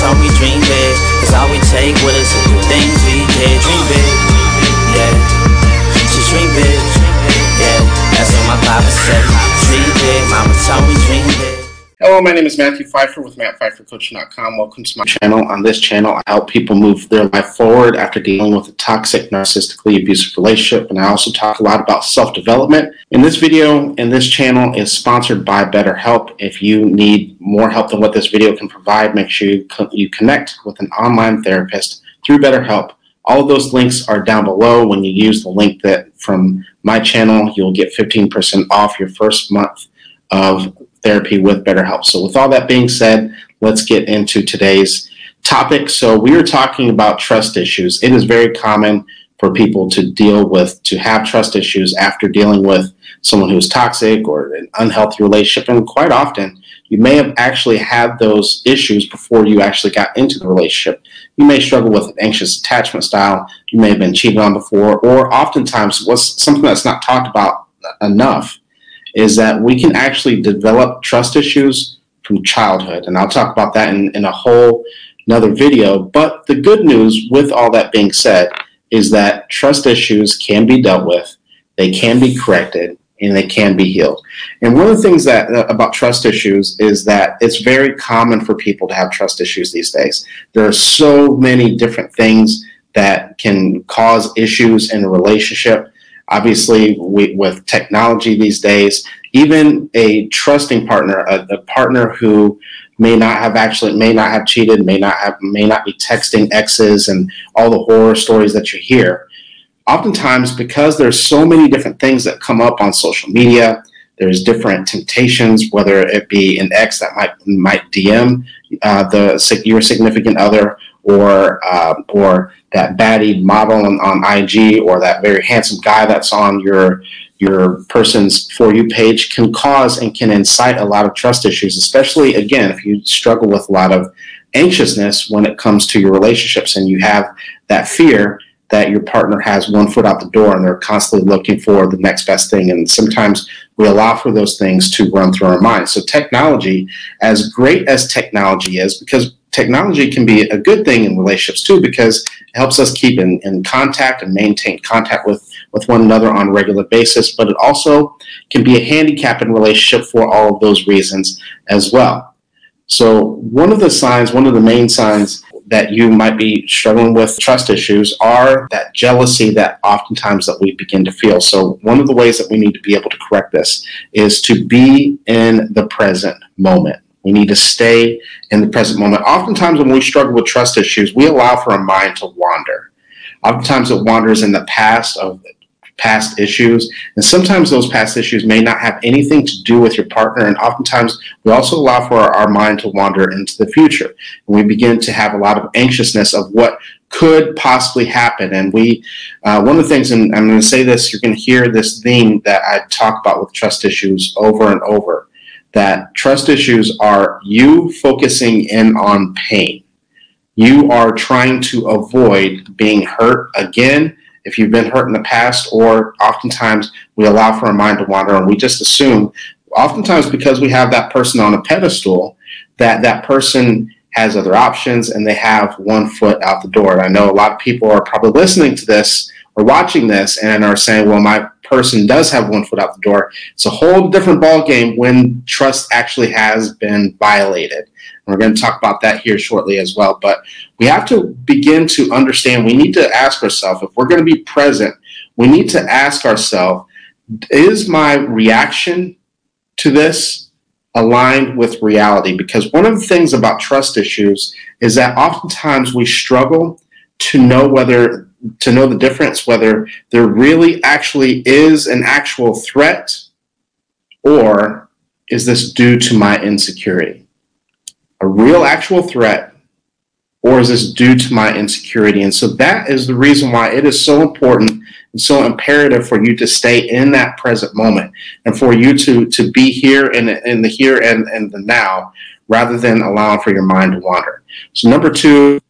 told me dream big. Cause all we take with us is the things we did. Dream big, yeah. Just dream big, yeah. That's what my papa said. Dream big, mama told. Hello, my name is Matthew Pfeiffer with MattPfeifferCoaching.com. Welcome to my channel. On this channel, I help people move their life forward after dealing with a toxic, narcissistically abusive relationship. And I also talk a lot about self-development. In this video, and this channel is sponsored by BetterHelp. If you need more help than what this video can provide, make sure you, co- you connect with an online therapist through BetterHelp. All of those links are down below. When you use the link that from my channel, you'll get 15% off your first month of therapy with BetterHelp. So, with all that being said, let's get into today's topic. So, we are talking about trust issues. It is very common for people to deal with, to have trust issues after dealing with someone who's toxic or an unhealthy relationship. And quite often, you may have actually had those issues before you actually got into the relationship. You may struggle with an anxious attachment style. You may have been cheated on before, or oftentimes, what's something that's not talked about enough is that we can actually develop trust issues from childhood. And I'll talk about that in, in a whole another video. But the good news with all that being said is that trust issues can be dealt with, they can be corrected, and they can be healed. And one of the things that uh, about trust issues is that it's very common for people to have trust issues these days. There are so many different things that can cause issues in a relationship Obviously, we, with technology these days, even a trusting partner, a, a, partner who may not have actually may not have cheated, may not have may not be texting exes and all the horror stories that you hear. Oftentimes, because there's so many different things that come up on social media, there's different temptations, whether it be an ex that might might DM uh, the your significant other, or uh, or that baddie model on, on IG or that very handsome guy that's on your your person's for you page can cause and can incite a lot of trust issues, especially again if you struggle with a lot of anxiousness when it comes to your relationships and you have that fear that your partner has one foot out the door and they're constantly looking for the next best thing. And sometimes we allow for those things to run through our minds. So, technology, as great as technology is, because technology can be a good thing in relationships too because it helps us keep in, in contact and maintain contact with, with one another on a regular basis, but it also can be a handicap in relationship for all of those reasons as well. So one of the signs, one of the main signs that you might be struggling with trust issues are that jealousy that oftentimes that we begin to feel. So one of the ways that we need to be able to correct this is to be in the present moment. We need to stay in the present moment. Oftentimes, when we struggle with trust issues, we allow for our mind to wander. Oftentimes, it wanders in the past of past issues, and sometimes those past issues may not have anything to do with your partner. And oftentimes, we also allow for our, mind to wander into the future, and we begin to have a lot of anxiousness of what could possibly happen. And we, uh, one of the things, and I'm going to say this, you're going to hear this theme that I talk about with trust issues over and over that trust issues are you focusing in on pain. You are trying to avoid being hurt again if you've been hurt in the past, or oftentimes we allow for our mind to wander and we just assume, oftentimes because we have that person on a pedestal, that that person has other options and they have one foot out the door. And I know a lot of people are probably listening to this or watching this and are saying, well, my person does have one foot out the door. It's a whole different ballgame when trust actually has been violated. And we're going to talk about that here shortly as well. But we have to begin to understand, we need to ask ourselves, if we're going to be present, we need to ask ourselves, is my reaction to this aligned with reality? Because one of the things about trust issues is that oftentimes we struggle to know whether to know the difference whether there really actually is an actual threat or is this due to my insecurity? A real actual threat or is this due to my insecurity? And so that is the reason why it is so important and so imperative for you to stay in that present moment and for you to, to be here in, in the here and, and the now rather than allowing for your mind to wander. So number two,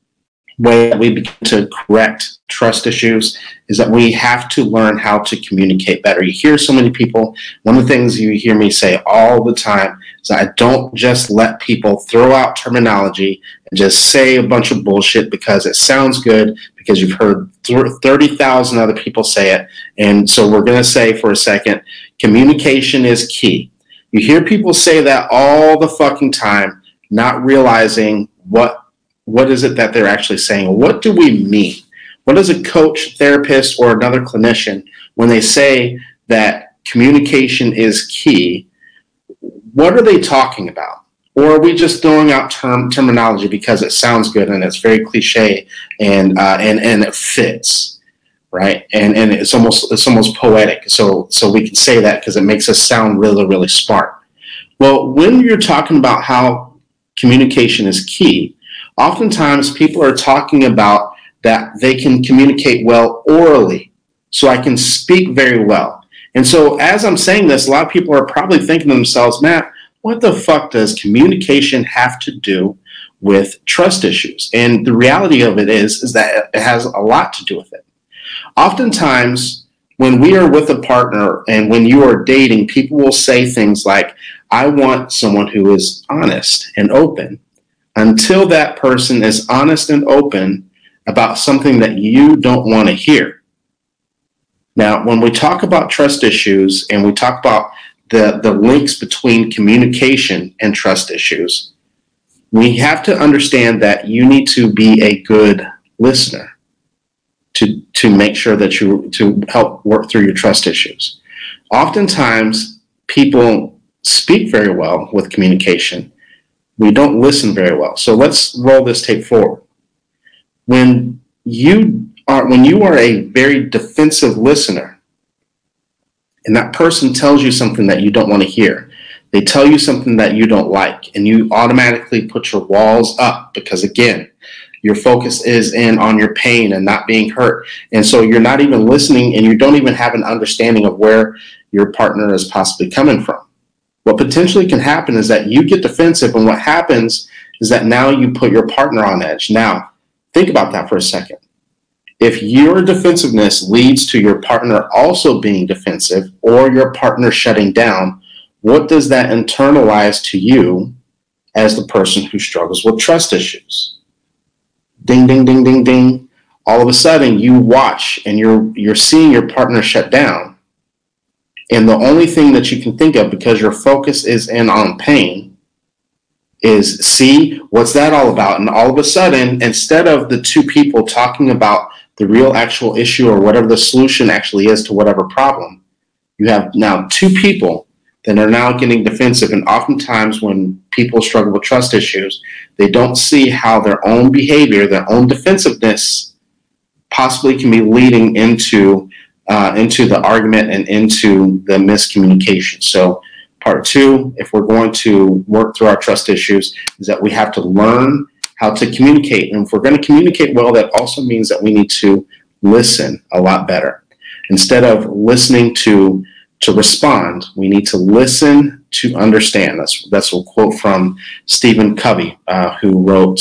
way that we begin to correct trust issues is that we have to learn how to communicate better. You hear so many people, one of the things you hear me say all the time is I don't just let people throw out terminology and just say a bunch of bullshit because it sounds good because you've heard 30,000 other people say it. And so we're going to say for a second, communication is key. You hear people say that all the fucking time, not realizing what what is it that they're actually saying? What do we mean? What does a coach, therapist, or another clinician when they say that communication is key? What are they talking about? Or are we just throwing out term terminology because it sounds good and it's very cliche and uh, and and it fits, right? And and it's almost it's almost poetic. So so we can say that because it makes us sound really really smart. Well, when you're talking about how communication is key, oftentimes people are talking about that they can communicate well orally. So I can speak very well. And so as I'm saying this, a lot of people are probably thinking to themselves, Matt, what the fuck does communication have to do with trust issues? And the reality of it is, is that it has a lot to do with it. Oftentimes, when we are with a partner and when you are dating, people will say things like, I want someone who is honest and open. Until that person is honest and open about something that you don't want to hear. Now, when we talk about trust issues and we talk about the, the links between communication and trust issues, we have to understand that you need to be a good listener to, to make sure that you to help work through your trust issues. Oftentimes, people speak very well with communication. We don't listen very well. So let's roll this tape forward. When you are when you are a very defensive listener, and that person tells you something that you don't want to hear. They tell you something that you don't like, and you automatically put your walls up because, again, your focus is in on your pain and not being hurt. And so you're not even listening and you don't even have an understanding of where your partner is possibly coming from. What potentially can happen is that you get defensive, and what happens is that now you put your partner on edge. Now, think about that for a second. If your defensiveness leads to your partner also being defensive or your partner shutting down, what does that internalize to you as the person who struggles with trust issues? Ding, ding, ding, ding, ding. All of a sudden, you watch and you're you're seeing your partner shut down, and the only thing that you can think of because your focus is in on pain is see what's that all about and all of a sudden instead of the two people talking about the real actual issue or whatever the solution actually is to whatever problem, you have now two people that are now getting defensive. And oftentimes, when people struggle with trust issues, they don't see how their own behavior, their own defensiveness, possibly can be leading into uh, into the argument and into the miscommunication. So, part two, if we're going to work through our trust issues, is that we have to learn how to communicate. And if we're going to communicate well, that also means that we need to listen a lot better. Instead of listening to to respond, we need to listen to understand. That's that's a quote from Stephen Covey, uh, who wrote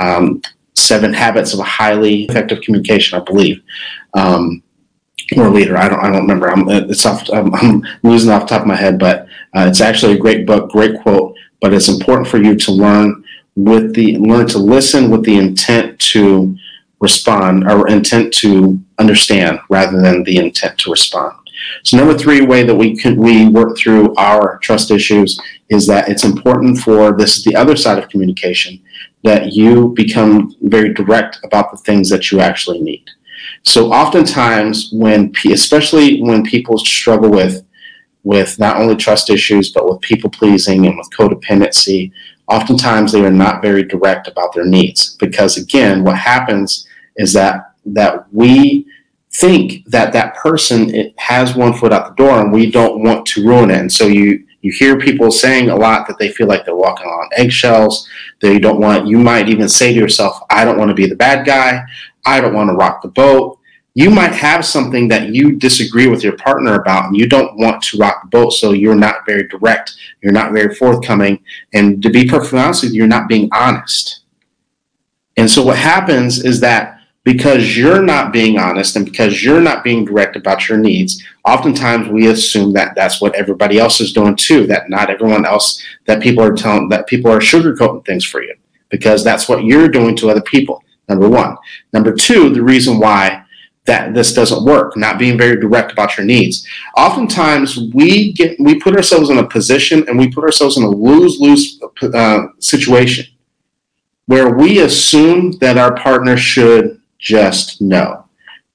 um, Seven Habits of a Highly Effective Communication, I believe. Um, or leader. I don't. I don't remember. I'm. It's off. I'm, I'm losing off the top of my head, but uh, it's actually a great book, great quote. But it's important for you to learn with the learn to listen with the intent to respond or intent to understand rather than the intent to respond. So number three way that we can we work through our trust issues is that it's important for this is the other side of communication that you become very direct about the things that you actually need. So oftentimes when especially when people struggle with with not only trust issues but with people pleasing and with codependency oftentimes they are not very direct about their needs. Because again what happens is that that we think that that person has one foot out the door and we don't want to ruin it. And so you you hear people saying a lot that they feel like they're walking on eggshells. They don't want you might even say to yourself i don't want to be the bad guy i don't want to rock the boat you might have something that you disagree with your partner about and you don't want to rock the boat so you're not very direct you're not very forthcoming and to be perfectly honest with you you're not being honest and so what happens is that because you're not being honest and because you're not being direct about your needs, oftentimes we assume that that's what everybody else is doing too, that not everyone else, that people are telling, that people are sugarcoating things for you because that's what you're doing to other people. Number one. Number two, the reason why that this doesn't work, not being very direct about your needs. Oftentimes we get, we put ourselves in a position and we put ourselves in a lose-lose uh, situation where we assume that our partner should just know.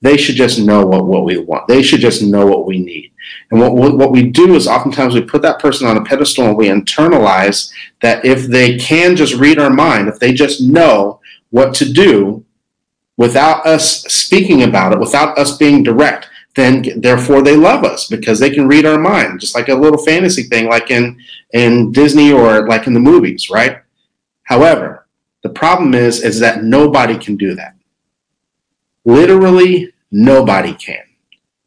They should just know what, what we want. They should just know what we need. And what, what we do is oftentimes we put that person on a pedestal and we internalize that if they can just read our mind, if they just know what to do without us speaking about it, without us being direct, then therefore they love us because they can read our mind, just like a little fantasy thing, like in, in Disney or like in the movies, right? However, the problem is, is that nobody can do that. Literally nobody can.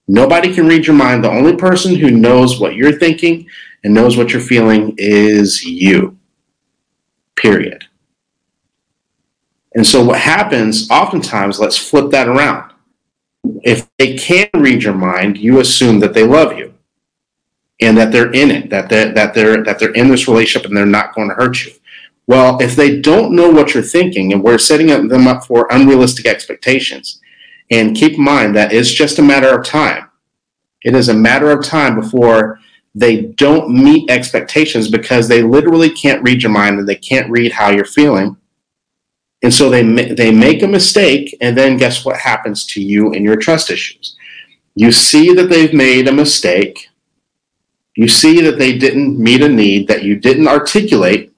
Nobody can read your mind. The only person who knows what you're thinking and knows what you're feeling is you. Period. And so what happens oftentimes, let's flip that around. If they can read your mind, you assume that they love you and that they're in it, that they're, that they're, that they're in this relationship and they're not going to hurt you. Well, if they don't know what you're thinking and we're setting them up for unrealistic expectations, and keep in mind that it's just a matter of time. It is a matter of time before they don't meet expectations because they literally can't read your mind and they can't read how you're feeling. And so they, they make a mistake, and then guess what happens to you and your trust issues? You see that they've made a mistake. You see that they didn't meet a need that you didn't articulate.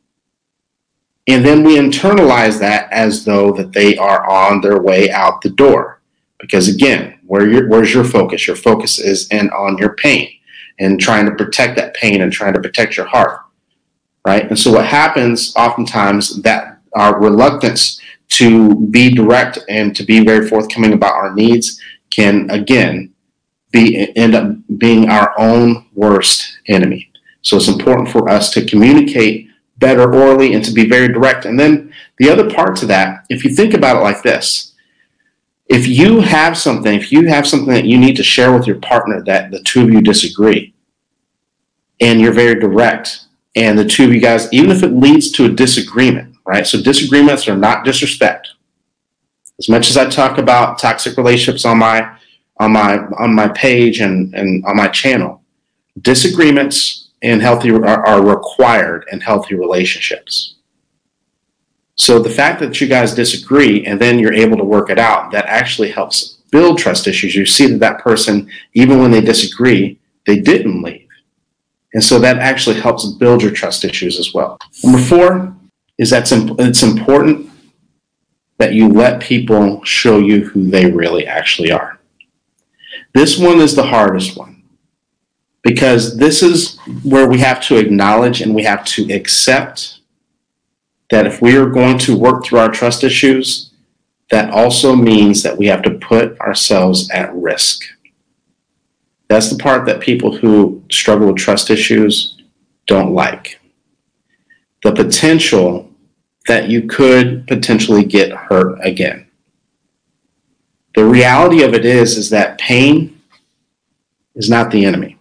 And then we internalize that as though that they are on their way out the door. Because again, where your, where's your focus? Your focus is in on your pain and trying to protect that pain and trying to protect your heart, right? And so what happens oftentimes that our reluctance to be direct and to be very forthcoming about our needs can again be end up being our own worst enemy. So it's important for us to communicate better orally and to be very direct. And then the other part to that, if you think about it like this, if you have something, if you have something that you need to share with your partner that the two of you disagree, and you're very direct, and the two of you guys, even if it leads to a disagreement, right? So disagreements are not disrespect. As much as I talk about toxic relationships on my on my on my page and, and on my channel, disagreements in healthy are, are required in healthy relationships. So the fact that you guys disagree and then you're able to work it out, that actually helps build trust issues. You see that that person, even when they disagree, they didn't leave. And so that actually helps build your trust issues as well. Number four is that it's important that you let people show you who they really actually are. This one is the hardest one because this is where we have to acknowledge and we have to accept that if we are going to work through our trust issues, that also means that we have to put ourselves at risk. That's the part that people who struggle with trust issues don't like. The potential that you could potentially get hurt again. The reality of it is, is that pain is not the enemy.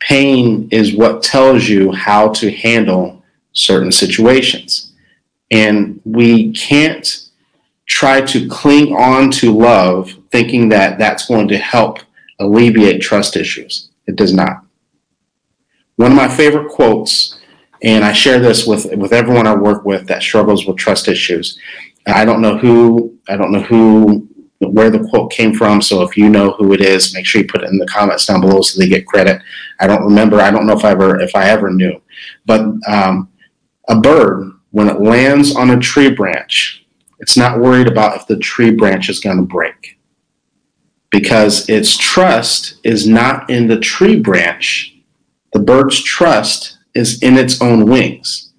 Pain is what tells you how to handle certain situations. And we can't try to cling on to love thinking that that's going to help alleviate trust issues. It does not. One of my favorite quotes, and I share this with, with everyone I work with that struggles with trust issues. I don't know who, I don't know who, where the quote came from. So if you know who it is, make sure you put it in the comments down below so they get credit. I don't remember. I don't know if I ever, if I ever knew, but um, a bird, when it lands on a tree branch, it's not worried about if the tree branch is going to break because its trust is not in the tree branch. The bird's trust is in its own wings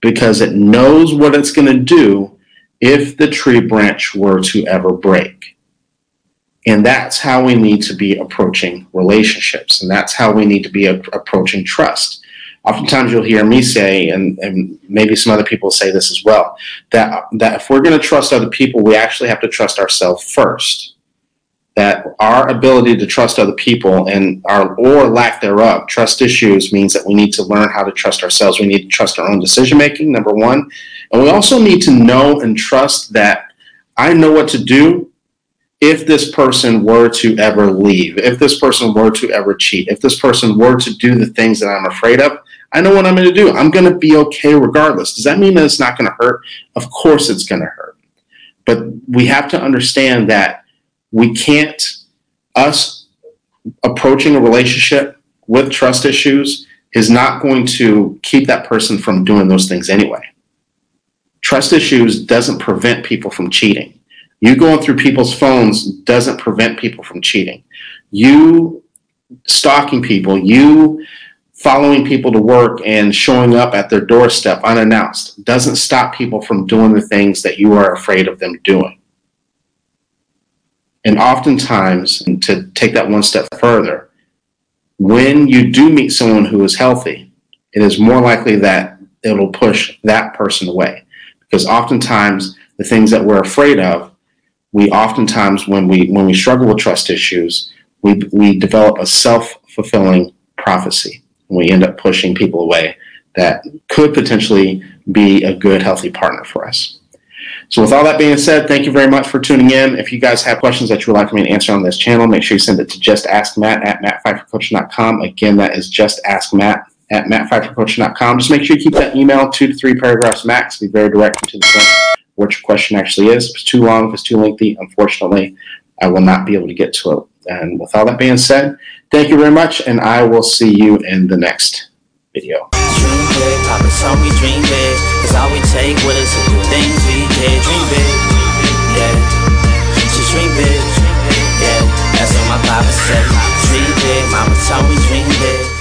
because it knows what it's going to do if the tree branch were to ever break. And that's how we need to be approaching relationships. And that's how we need to be approaching trust oftentimes you'll hear me say, and, and maybe some other people say this as well, that, that if we're going to trust other people, we actually have to trust ourselves first. That our ability to trust other people and our or lack thereof, trust issues means that we need to learn how to trust ourselves. We need to trust our own decision making, number one. And we also need to know and trust that I know what to do if this person were to ever leave, if this person were to ever cheat, if this person were to do the things that I'm afraid of, I know what I'm going to do. I'm going to be okay regardless. Does that mean that it's not going to hurt? Of course it's going to hurt. But we have to understand that we can't, us approaching a relationship with trust issues is not going to keep that person from doing those things anyway. Trust issues doesn't prevent people from cheating. You going through people's phones doesn't prevent people from cheating. You stalking people, you following people to work and showing up at their doorstep unannounced doesn't stop people from doing the things that you are afraid of them doing. And oftentimes, and to take that one step further, when you do meet someone who is healthy, it is more likely that it'll push that person away. Because oftentimes, the things that we're afraid of, we oftentimes, when we when we struggle with trust issues, we we develop a self fulfilling prophecy we end up pushing people away that could potentially be a good, healthy partner for us. So, with all that being said, thank you very much for tuning in. If you guys have questions that you would like me to answer on this channel, make sure you send it to justaskmatt at mattpfeiffercoaching.com. Again, that is justaskmatt at mattpfeiffercoaching.com. Just make sure you keep that email two to three paragraphs max. Be very direct to the point what your question actually is. If it's too long, if it's too lengthy, unfortunately, I will not be able to get to it. And with all that being said, Thank you very much, and I will see you in the next video. Did. Dream big, yeah, just dream big, yeah, that's what my papa said. Dream big, mama told me dream big.